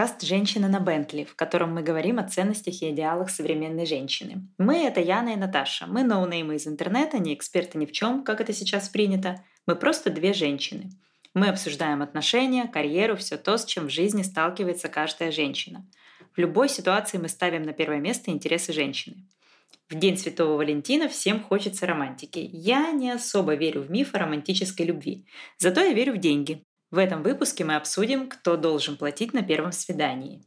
Подкаст «Женщина на Бентли», в котором мы говорим о ценностях и идеалах современной женщины. Мы — это Яна и Наташа. Мы ноунеймы из интернета, не эксперты ни в чем, как это сейчас принято. Мы просто две женщины. Мы обсуждаем отношения, карьеру, все то, с чем в жизни сталкивается каждая женщина. В любой ситуации мы ставим на первое место интересы женщины. В День Святого Валентина всем хочется романтики. Я не особо верю в миф о романтической любви. Зато я верю в деньги. В этом выпуске мы обсудим, кто должен платить на первом свидании.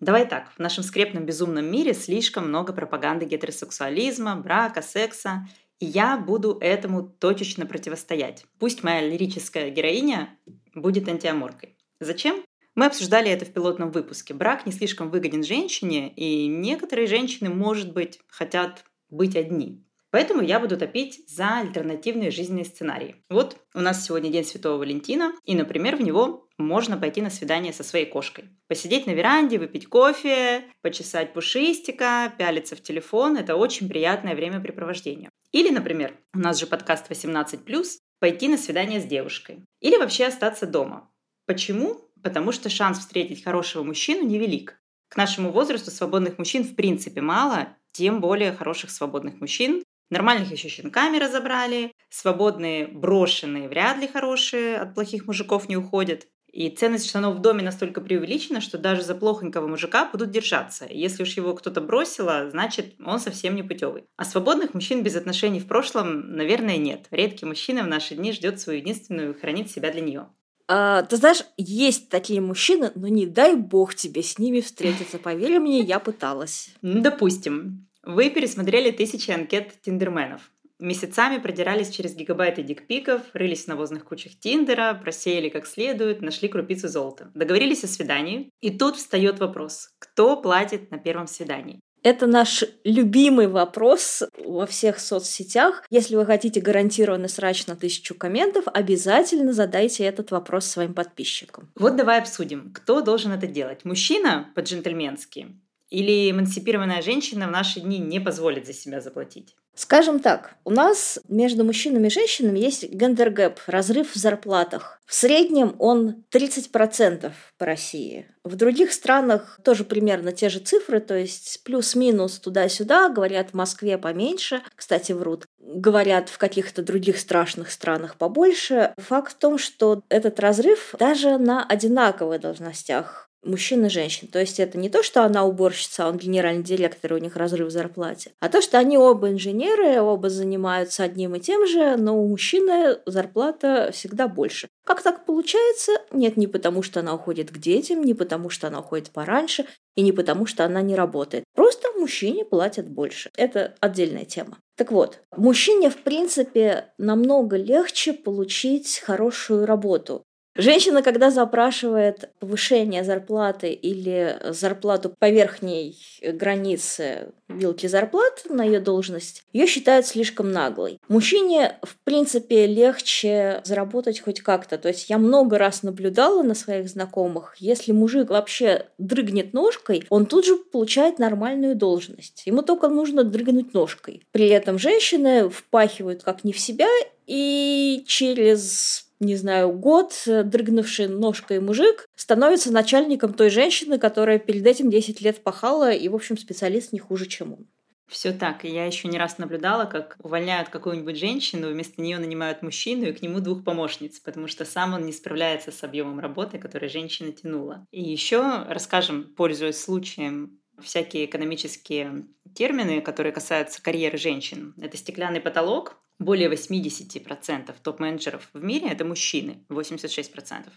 Давай так, в нашем скрепном безумном мире слишком много пропаганды гетеросексуализма, брака, секса, и я буду этому точечно противостоять. Пусть моя лирическая героиня будет антиаморкой. Зачем? Мы обсуждали это в пилотном выпуске. Брак не слишком выгоден женщине, и некоторые женщины, может быть, хотят быть одни. Поэтому я буду топить за альтернативные жизненные сценарии. Вот у нас сегодня День Святого Валентина, и, например, в него можно пойти на свидание со своей кошкой. Посидеть на веранде, выпить кофе, почесать пушистика, пялиться в телефон – это очень приятное времяпрепровождение. Или, например, у нас же подкаст 18+, пойти на свидание с девушкой. Или вообще остаться дома. Почему? Потому что шанс встретить хорошего мужчину невелик. К нашему возрасту свободных мужчин в принципе мало, тем более хороших свободных мужчин. Нормальных еще щенками разобрали, свободные брошенные вряд ли хорошие, от плохих мужиков не уходят. И ценность штанов в доме настолько преувеличена, что даже за плохонького мужика будут держаться. Если уж его кто-то бросило, значит, он совсем не путевый. А свободных мужчин без отношений в прошлом, наверное, нет. Редкий мужчина в наши дни ждет свою единственную и хранит себя для нее. А, ты знаешь, есть такие мужчины, но не дай бог тебе с ними встретиться. Поверь мне, я пыталась. Допустим. Вы пересмотрели тысячи анкет тиндерменов. Месяцами продирались через гигабайты дикпиков, рылись в навозных кучах Тиндера, просеяли как следует, нашли крупицу золота. Договорились о свидании. И тут встает вопрос, кто платит на первом свидании? Это наш любимый вопрос во всех соцсетях. Если вы хотите гарантированный срач на тысячу комментов, обязательно задайте этот вопрос своим подписчикам. Вот давай обсудим, кто должен это делать. Мужчина по-джентльменски или эмансипированная женщина в наши дни не позволит за себя заплатить? Скажем так, у нас между мужчинами и женщинами есть gender gap, разрыв в зарплатах. В среднем он 30% по России. В других странах тоже примерно те же цифры, то есть плюс-минус туда-сюда. Говорят, в Москве поменьше, кстати, врут. Говорят, в каких-то других страшных странах побольше. Факт в том, что этот разрыв даже на одинаковых должностях мужчин и женщин. То есть это не то, что она уборщица, а он генеральный директор, и у них разрыв в зарплате, а то, что они оба инженеры, оба занимаются одним и тем же, но у мужчины зарплата всегда больше. Как так получается? Нет, не потому, что она уходит к детям, не потому, что она уходит пораньше, и не потому, что она не работает. Просто мужчине платят больше. Это отдельная тема. Так вот, мужчине, в принципе, намного легче получить хорошую работу. Женщина, когда запрашивает повышение зарплаты или зарплату по верхней границе вилки зарплат на ее должность, ее считают слишком наглой. Мужчине, в принципе, легче заработать хоть как-то. То есть я много раз наблюдала на своих знакомых, если мужик вообще дрыгнет ножкой, он тут же получает нормальную должность. Ему только нужно дрыгнуть ножкой. При этом женщины впахивают как не в себя, и через не знаю, год э, дрыгнувший ножкой мужик становится начальником той женщины, которая перед этим 10 лет пахала, и, в общем, специалист не хуже, чем он. Все так. Я еще не раз наблюдала, как увольняют какую-нибудь женщину, вместо нее нанимают мужчину и к нему двух помощниц, потому что сам он не справляется с объемом работы, который женщина тянула. И еще расскажем, пользуясь случаем, всякие экономические термины, которые касаются карьеры женщин. Это стеклянный потолок, более 80% топ-менеджеров в мире – это мужчины, 86%.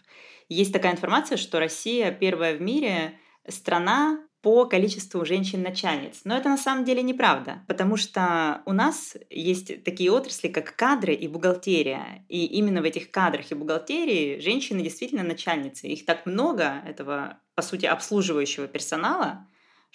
Есть такая информация, что Россия первая в мире страна по количеству женщин-начальниц. Но это на самом деле неправда, потому что у нас есть такие отрасли, как кадры и бухгалтерия. И именно в этих кадрах и бухгалтерии женщины действительно начальницы. Их так много, этого, по сути, обслуживающего персонала,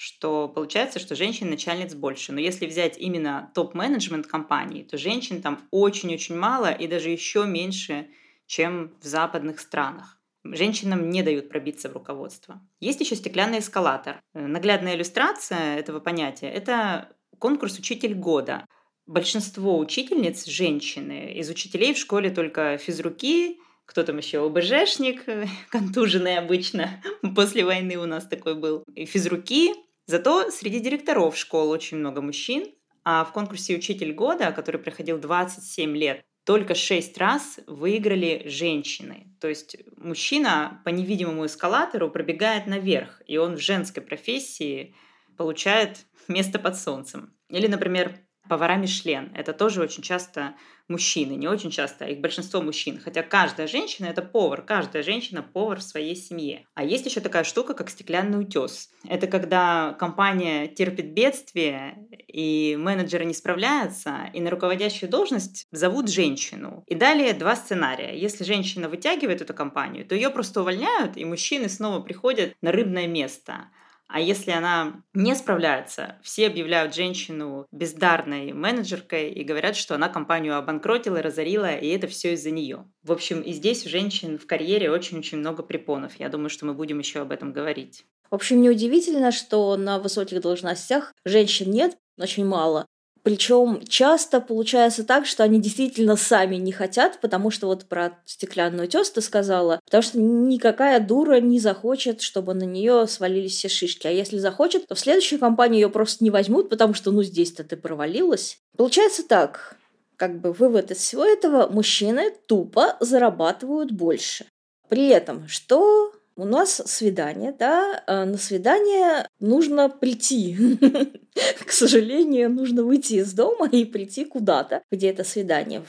что получается, что женщин-начальниц больше. Но если взять именно топ-менеджмент компании, то женщин там очень-очень мало и даже еще меньше, чем в западных странах. Женщинам не дают пробиться в руководство. Есть еще стеклянный эскалатор. Наглядная иллюстрация этого понятия – это конкурс «Учитель года». Большинство учительниц – женщины. Из учителей в школе только физруки, кто там еще, ОБЖшник, контуженный обычно, после войны у нас такой был, и физруки. Зато среди директоров школ очень много мужчин, а в конкурсе «Учитель года», который проходил 27 лет, только шесть раз выиграли женщины. То есть мужчина по невидимому эскалатору пробегает наверх, и он в женской профессии получает место под солнцем. Или, например, повара Мишлен. Это тоже очень часто мужчины, не очень часто, а их большинство мужчин. Хотя каждая женщина это повар, каждая женщина повар в своей семье. А есть еще такая штука, как стеклянный утес. Это когда компания терпит бедствие, и менеджеры не справляются, и на руководящую должность зовут женщину. И далее два сценария. Если женщина вытягивает эту компанию, то ее просто увольняют, и мужчины снова приходят на рыбное место. А если она не справляется, все объявляют женщину бездарной менеджеркой и говорят, что она компанию обанкротила, разорила, и это все из-за нее. В общем, и здесь у женщин в карьере очень-очень много препонов. Я думаю, что мы будем еще об этом говорить. В общем, неудивительно, что на высоких должностях женщин нет, очень мало. Причем часто получается так, что они действительно сами не хотят, потому что вот про стеклянную утес ты сказала, потому что никакая дура не захочет, чтобы на нее свалились все шишки. А если захочет, то в следующую компанию ее просто не возьмут, потому что ну здесь-то ты провалилась. Получается так, как бы вывод из всего этого, мужчины тупо зарабатывают больше. При этом, что у нас свидание, да, а на свидание нужно прийти. К сожалению, нужно выйти из дома и прийти куда-то, где это свидание.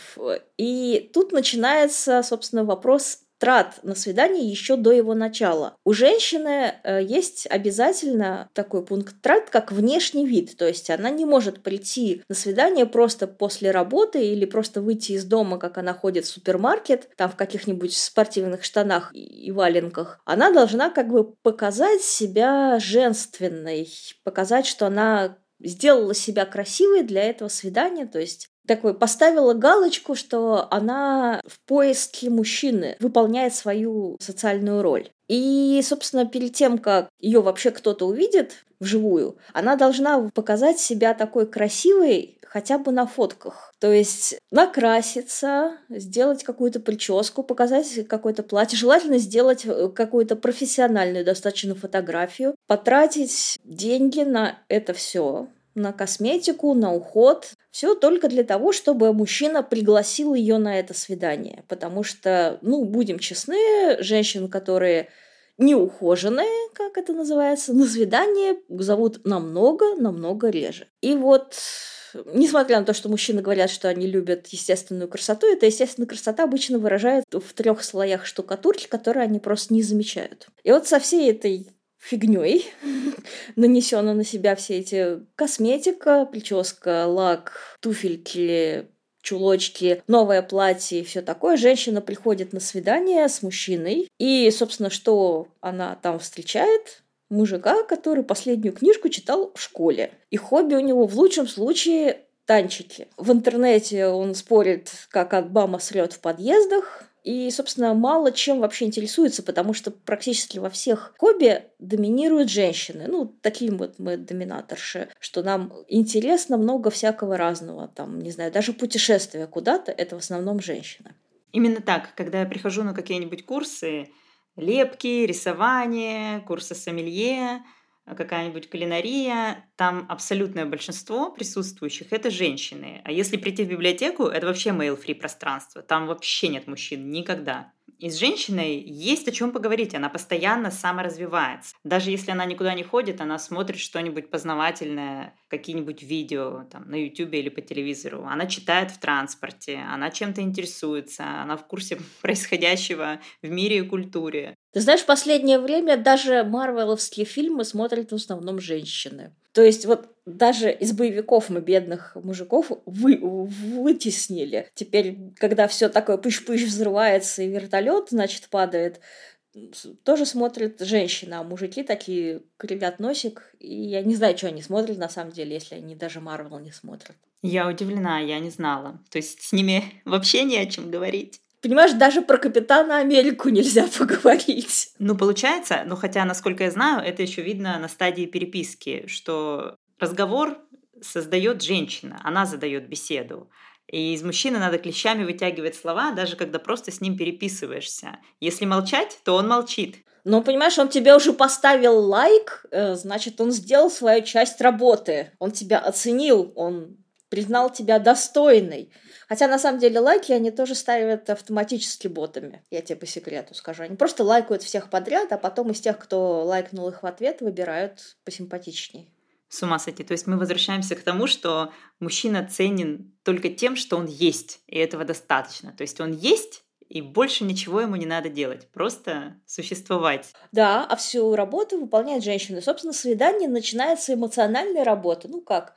И тут начинается, собственно, вопрос трат на свидание еще до его начала. У женщины э, есть обязательно такой пункт трат, как внешний вид. То есть она не может прийти на свидание просто после работы или просто выйти из дома, как она ходит в супермаркет, там в каких-нибудь спортивных штанах и валенках. Она должна как бы показать себя женственной, показать, что она сделала себя красивой для этого свидания, то есть такой поставила галочку, что она в поиске мужчины выполняет свою социальную роль. И, собственно, перед тем, как ее вообще кто-то увидит вживую, она должна показать себя такой красивой хотя бы на фотках. То есть накраситься, сделать какую-то прическу, показать какое-то платье, желательно сделать э, какую-то профессиональную достаточно фотографию, потратить деньги на это все, на косметику, на уход. Все только для того, чтобы мужчина пригласил ее на это свидание. Потому что, ну, будем честны, женщин, которые неухоженные, как это называется, на свидание зовут намного-намного реже. И вот несмотря на то, что мужчины говорят, что они любят естественную красоту, эта естественная красота обычно выражает в трех слоях штукатурки, которые они просто не замечают. И вот со всей этой фигней. Нанесена на себя все эти косметика, прическа, лак, туфельки, чулочки, новое платье и все такое. Женщина приходит на свидание с мужчиной. И, собственно, что она там встречает? Мужика, который последнюю книжку читал в школе. И хобби у него в лучшем случае танчики. В интернете он спорит, как Обама срет в подъездах, и, собственно, мало чем вообще интересуется, потому что практически во всех хобби доминируют женщины. Ну, такие вот мы доминаторши, что нам интересно много всякого разного. Там, не знаю, даже путешествия куда-то — это в основном женщина. Именно так. Когда я прихожу на какие-нибудь курсы, лепки, рисование, курсы сомелье, какая-нибудь кулинария, там абсолютное большинство присутствующих — это женщины. А если прийти в библиотеку, это вообще male-free пространство. Там вообще нет мужчин никогда. И с женщиной есть о чем поговорить, она постоянно саморазвивается. Даже если она никуда не ходит, она смотрит что-нибудь познавательное, какие-нибудь видео там, на YouTube или по телевизору. Она читает в транспорте, она чем-то интересуется, она в курсе происходящего в мире и культуре. Ты знаешь, в последнее время даже марвеловские фильмы смотрят в основном женщины. То есть вот даже из боевиков мы бедных мужиков вы, вытеснили. Теперь, когда все такое пыш-пыш взрывается и вертолет, значит, падает, тоже смотрят женщины, а мужики такие кривят носик. И я не знаю, что они смотрят на самом деле, если они даже Марвел не смотрят. Я удивлена, я не знала. То есть с ними вообще не о чем говорить. Понимаешь, даже про Капитана Америку нельзя поговорить. Ну, получается, ну хотя, насколько я знаю, это еще видно на стадии переписки, что разговор создает женщина, она задает беседу. И из мужчины надо клещами вытягивать слова, даже когда просто с ним переписываешься. Если молчать, то он молчит. Но, понимаешь, он тебе уже поставил лайк, э, значит, он сделал свою часть работы. Он тебя оценил, он признал тебя достойной. Хотя, на самом деле, лайки они тоже ставят автоматически ботами. Я тебе по секрету скажу. Они просто лайкают всех подряд, а потом из тех, кто лайкнул их в ответ, выбирают посимпатичнее. С ума сойти. То есть мы возвращаемся к тому, что мужчина ценен только тем, что он есть, и этого достаточно. То есть он есть, и больше ничего ему не надо делать, просто существовать. Да, а всю работу выполняет женщина. Собственно, свидание начинается эмоциональная работа. Ну как?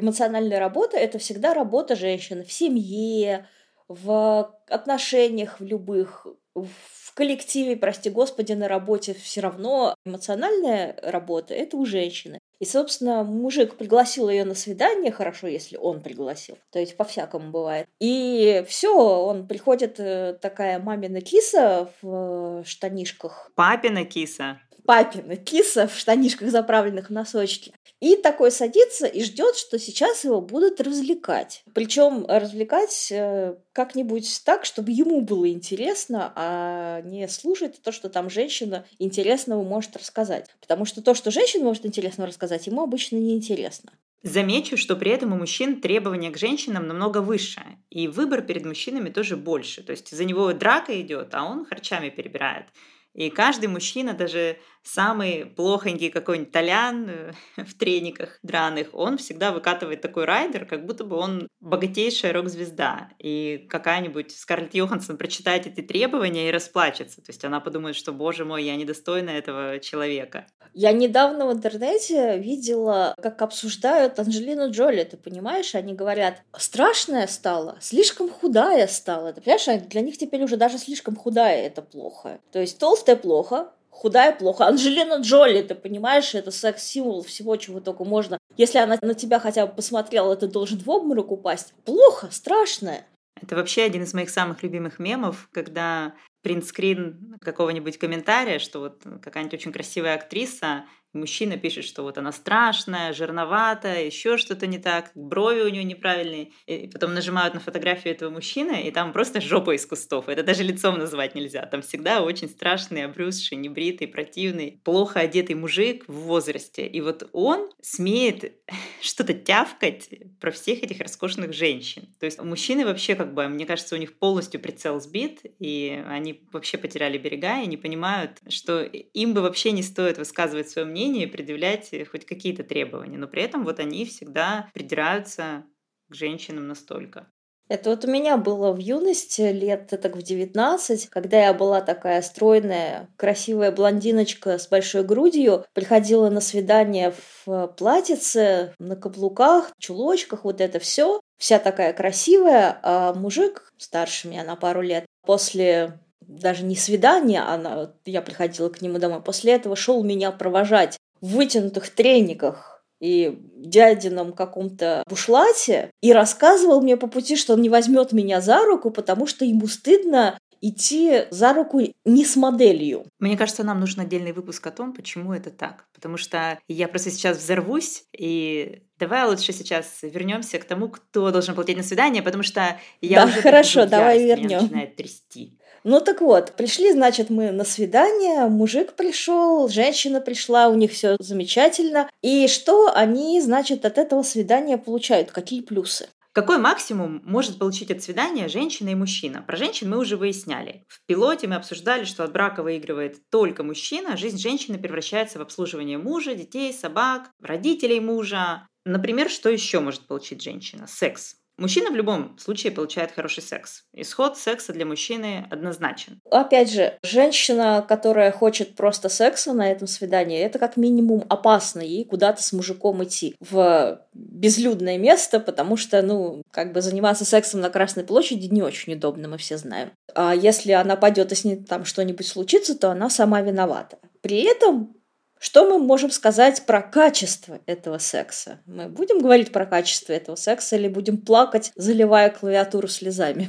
Эмоциональная работа – это всегда работа женщины в семье, в отношениях в любых, в коллективе, прости господи, на работе все равно эмоциональная работа – это у женщины. И, собственно, мужик пригласил ее на свидание, хорошо, если он пригласил, то есть по-всякому бывает. И все, он приходит э, такая мамина киса в штанишках. Папина киса папина киса в штанишках, заправленных в носочки. И такой садится и ждет, что сейчас его будут развлекать. Причем развлекать э, как-нибудь так, чтобы ему было интересно, а не слушать то, что там женщина интересного может рассказать. Потому что то, что женщина может интересно рассказать, ему обычно не интересно. Замечу, что при этом у мужчин требования к женщинам намного выше, и выбор перед мужчинами тоже больше. То есть за него драка идет, а он харчами перебирает. И каждый мужчина, даже самый плохонький какой-нибудь толян э, в трениках драных, он всегда выкатывает такой райдер, как будто бы он богатейшая рок-звезда. И какая-нибудь Скарлетт Йоханссон прочитает эти требования и расплачется. То есть она подумает, что, боже мой, я недостойна этого человека. Я недавно в интернете видела, как обсуждают Анджелину Джоли, ты понимаешь? Они говорят, страшная стала, слишком худая стала. Ты понимаешь, для них теперь уже даже слишком худая это плохо. То есть толстая плохо, худая плохо. Анджелина Джоли, ты понимаешь, это секс-символ всего, чего только можно. Если она на тебя хотя бы посмотрела, ты должен в обморок упасть. Плохо, страшное. Это вообще один из моих самых любимых мемов, когда принтскрин какого-нибудь комментария, что вот какая-нибудь очень красивая актриса Мужчина пишет, что вот она страшная, жирноватая, еще что-то не так, брови у нее неправильные. И потом нажимают на фотографию этого мужчины, и там просто жопа из кустов. Это даже лицом назвать нельзя. Там всегда очень страшный, обрюзший, небритый, противный, плохо одетый мужик в возрасте. И вот он смеет что-то тявкать про всех этих роскошных женщин. То есть мужчины вообще как бы, мне кажется, у них полностью прицел сбит, и они вообще потеряли берега и не понимают, что им бы вообще не стоит высказывать свое мнение мнение предъявлять э, хоть какие-то требования, но при этом вот они всегда придираются к женщинам настолько. Это вот у меня было в юности, лет так в 19, когда я была такая стройная, красивая блондиночка с большой грудью, приходила на свидание в платьице, на каблуках, чулочках, вот это все, вся такая красивая, а мужик старше меня на пару лет, после даже не свидание, она, я приходила к нему домой, после этого шел меня провожать в вытянутых трениках и дядином каком-то бушлате и рассказывал мне по пути, что он не возьмет меня за руку, потому что ему стыдно идти за руку не с моделью. Мне кажется, нам нужен отдельный выпуск о том, почему это так. Потому что я просто сейчас взорвусь, и давай лучше сейчас вернемся к тому, кто должен платить на свидание, потому что я да, уже хорошо, давай вернем. Начинает трясти. Ну так вот, пришли, значит, мы на свидание, мужик пришел, женщина пришла, у них все замечательно. И что они, значит, от этого свидания получают? Какие плюсы? Какой максимум может получить от свидания женщина и мужчина? Про женщин мы уже выясняли. В пилоте мы обсуждали, что от брака выигрывает только мужчина, жизнь женщины превращается в обслуживание мужа, детей, собак, родителей мужа. Например, что еще может получить женщина? Секс. Мужчина в любом случае получает хороший секс. Исход секса для мужчины однозначен. Опять же, женщина, которая хочет просто секса на этом свидании, это как минимум опасно ей куда-то с мужиком идти в безлюдное место, потому что, ну, как бы заниматься сексом на Красной площади не очень удобно, мы все знаем. А если она пойдет и с ней там что-нибудь случится, то она сама виновата. При этом что мы можем сказать про качество этого секса? Мы будем говорить про качество этого секса или будем плакать, заливая клавиатуру слезами?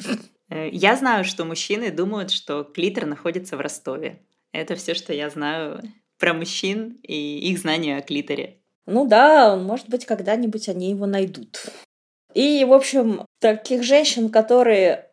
Э, я знаю, что мужчины думают, что клитор находится в Ростове. Это все, что я знаю про мужчин и их знания о клиторе. Ну да, может быть, когда-нибудь они его найдут. И, в общем, таких женщин, которые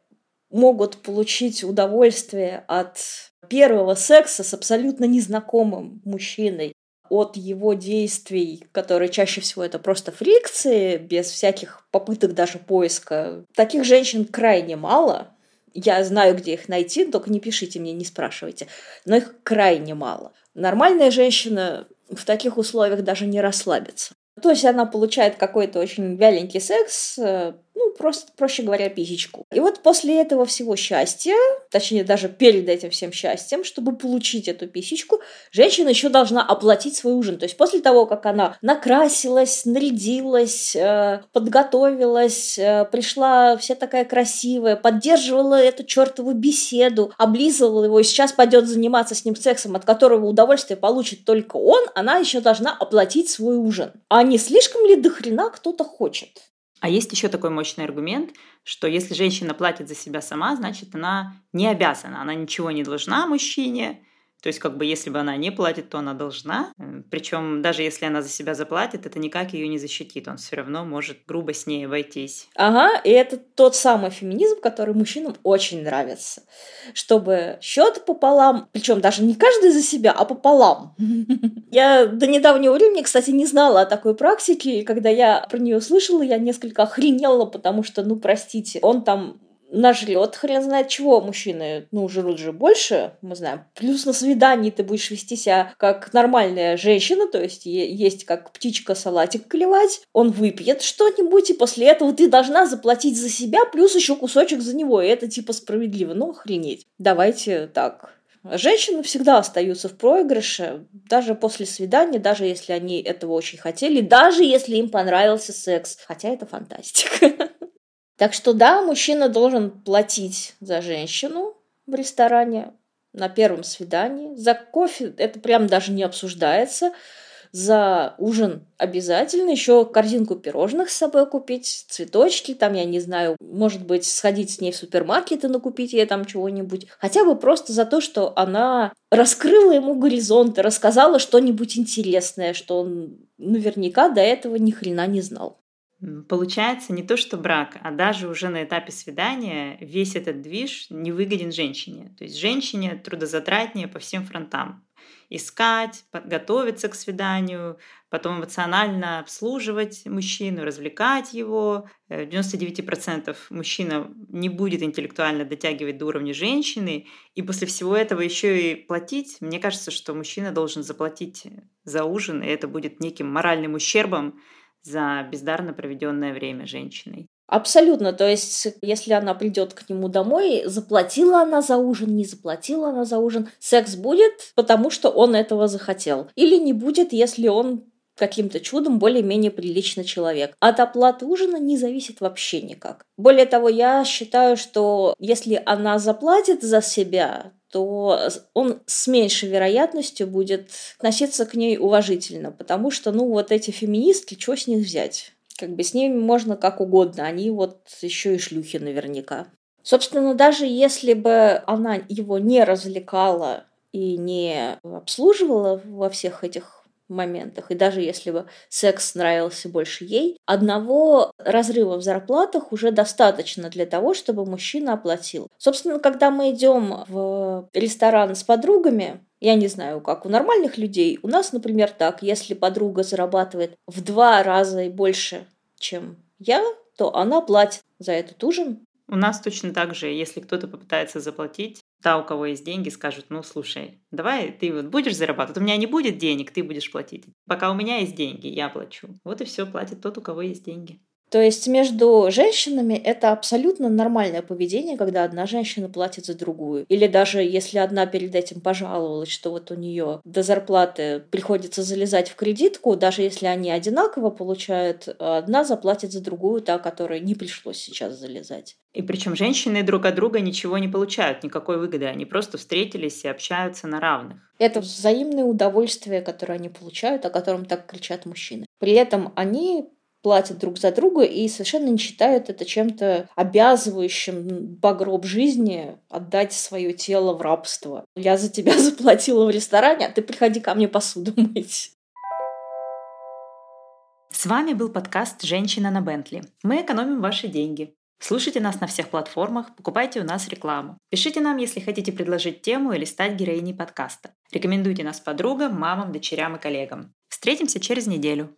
могут получить удовольствие от первого секса с абсолютно незнакомым мужчиной, от его действий, которые чаще всего это просто фрикции, без всяких попыток даже поиска. Таких женщин крайне мало. Я знаю, где их найти, только не пишите мне, не спрашивайте. Но их крайне мало. Нормальная женщина в таких условиях даже не расслабится. То есть она получает какой-то очень вяленький секс, э, ну, просто, проще говоря, писечку. И вот после этого всего счастья, точнее, даже перед этим всем счастьем, чтобы получить эту писечку, женщина еще должна оплатить свой ужин. То есть после того, как она накрасилась, нарядилась, э, подготовилась, э, пришла вся такая красивая, поддерживала эту чертову беседу, облизывала его и сейчас пойдет заниматься с ним сексом, от которого удовольствие получит только он, она еще должна оплатить свой ужин. А не слишком ли дохрена кто-то хочет? А есть еще такой мощный аргумент, что если женщина платит за себя сама, значит, она не обязана, она ничего не должна мужчине, то есть, как бы, если бы она не платит, то она должна. Причем, даже если она за себя заплатит, это никак ее не защитит. Он все равно может грубо с ней обойтись. Ага, и это тот самый феминизм, который мужчинам очень нравится. Чтобы счет пополам, причем даже не каждый за себя, а пополам. Я до недавнего времени, кстати, не знала о такой практике, и когда я про нее слышала, я несколько охренела, потому что, ну, простите, он там нажрет хрен знает чего. Мужчины, ну, жрут же больше, мы знаем. Плюс на свидании ты будешь вести себя как нормальная женщина, то есть есть как птичка салатик клевать. Он выпьет что-нибудь, и после этого ты должна заплатить за себя, плюс еще кусочек за него. И это типа справедливо. Ну, охренеть. Давайте так. Женщины всегда остаются в проигрыше, даже после свидания, даже если они этого очень хотели, даже если им понравился секс. Хотя это фантастика. Так что да, мужчина должен платить за женщину в ресторане на первом свидании. За кофе это прям даже не обсуждается. За ужин обязательно еще корзинку пирожных с собой купить, цветочки, там, я не знаю, может быть, сходить с ней в супермаркет и накупить ей там чего-нибудь. Хотя бы просто за то, что она раскрыла ему горизонты, рассказала что-нибудь интересное, что он наверняка до этого ни хрена не знал. Получается не то, что брак, а даже уже на этапе свидания весь этот движ не выгоден женщине. То есть женщине трудозатратнее по всем фронтам. Искать, подготовиться к свиданию, потом эмоционально обслуживать мужчину, развлекать его. Э, в 99% мужчина не будет интеллектуально дотягивать до уровня женщины, и после всего этого еще и платить. Мне кажется, что мужчина должен заплатить за ужин, и это будет неким моральным ущербом за бездарно проведенное время женщиной. Абсолютно. То есть, если она придет к нему домой, заплатила она за ужин, не заплатила она за ужин, секс будет, потому что он этого захотел. Или не будет, если он каким-то чудом более-менее приличный человек. От оплаты ужина не зависит вообще никак. Более того, я считаю, что если она заплатит за себя, то он с меньшей вероятностью будет относиться к ней уважительно, потому что, ну, вот эти феминистки, что с них взять? Как бы с ними можно как угодно, они вот еще и шлюхи наверняка. Собственно, даже если бы она его не развлекала и не обслуживала во всех этих моментах. И даже если бы секс нравился больше ей, одного разрыва в зарплатах уже достаточно для того, чтобы мужчина оплатил. Собственно, когда мы идем в ресторан с подругами, я не знаю, как у нормальных людей, у нас, например, так, если подруга зарабатывает в два раза и больше, чем я, то она платит за этот ужин. У нас точно так же, если кто-то попытается заплатить, та, у кого есть деньги, скажут, ну, слушай, давай ты вот будешь зарабатывать, у меня не будет денег, ты будешь платить. Пока у меня есть деньги, я плачу. Вот и все, платит тот, у кого есть деньги. То есть между женщинами это абсолютно нормальное поведение, когда одна женщина платит за другую. Или даже если одна перед этим пожаловалась, что вот у нее до зарплаты приходится залезать в кредитку, даже если они одинаково получают, одна заплатит за другую, та, которой не пришлось сейчас залезать. И причем женщины друг от друга ничего не получают, никакой выгоды. Они просто встретились и общаются на равных. Это взаимное удовольствие, которое они получают, о котором так кричат мужчины. При этом они платят друг за друга и совершенно не считают это чем-то обязывающим по гроб жизни отдать свое тело в рабство. Я за тебя заплатила в ресторане, а ты приходи ко мне посуду мыть. С вами был подкаст «Женщина на Бентли». Мы экономим ваши деньги. Слушайте нас на всех платформах, покупайте у нас рекламу. Пишите нам, если хотите предложить тему или стать героиней подкаста. Рекомендуйте нас подругам, мамам, дочерям и коллегам. Встретимся через неделю.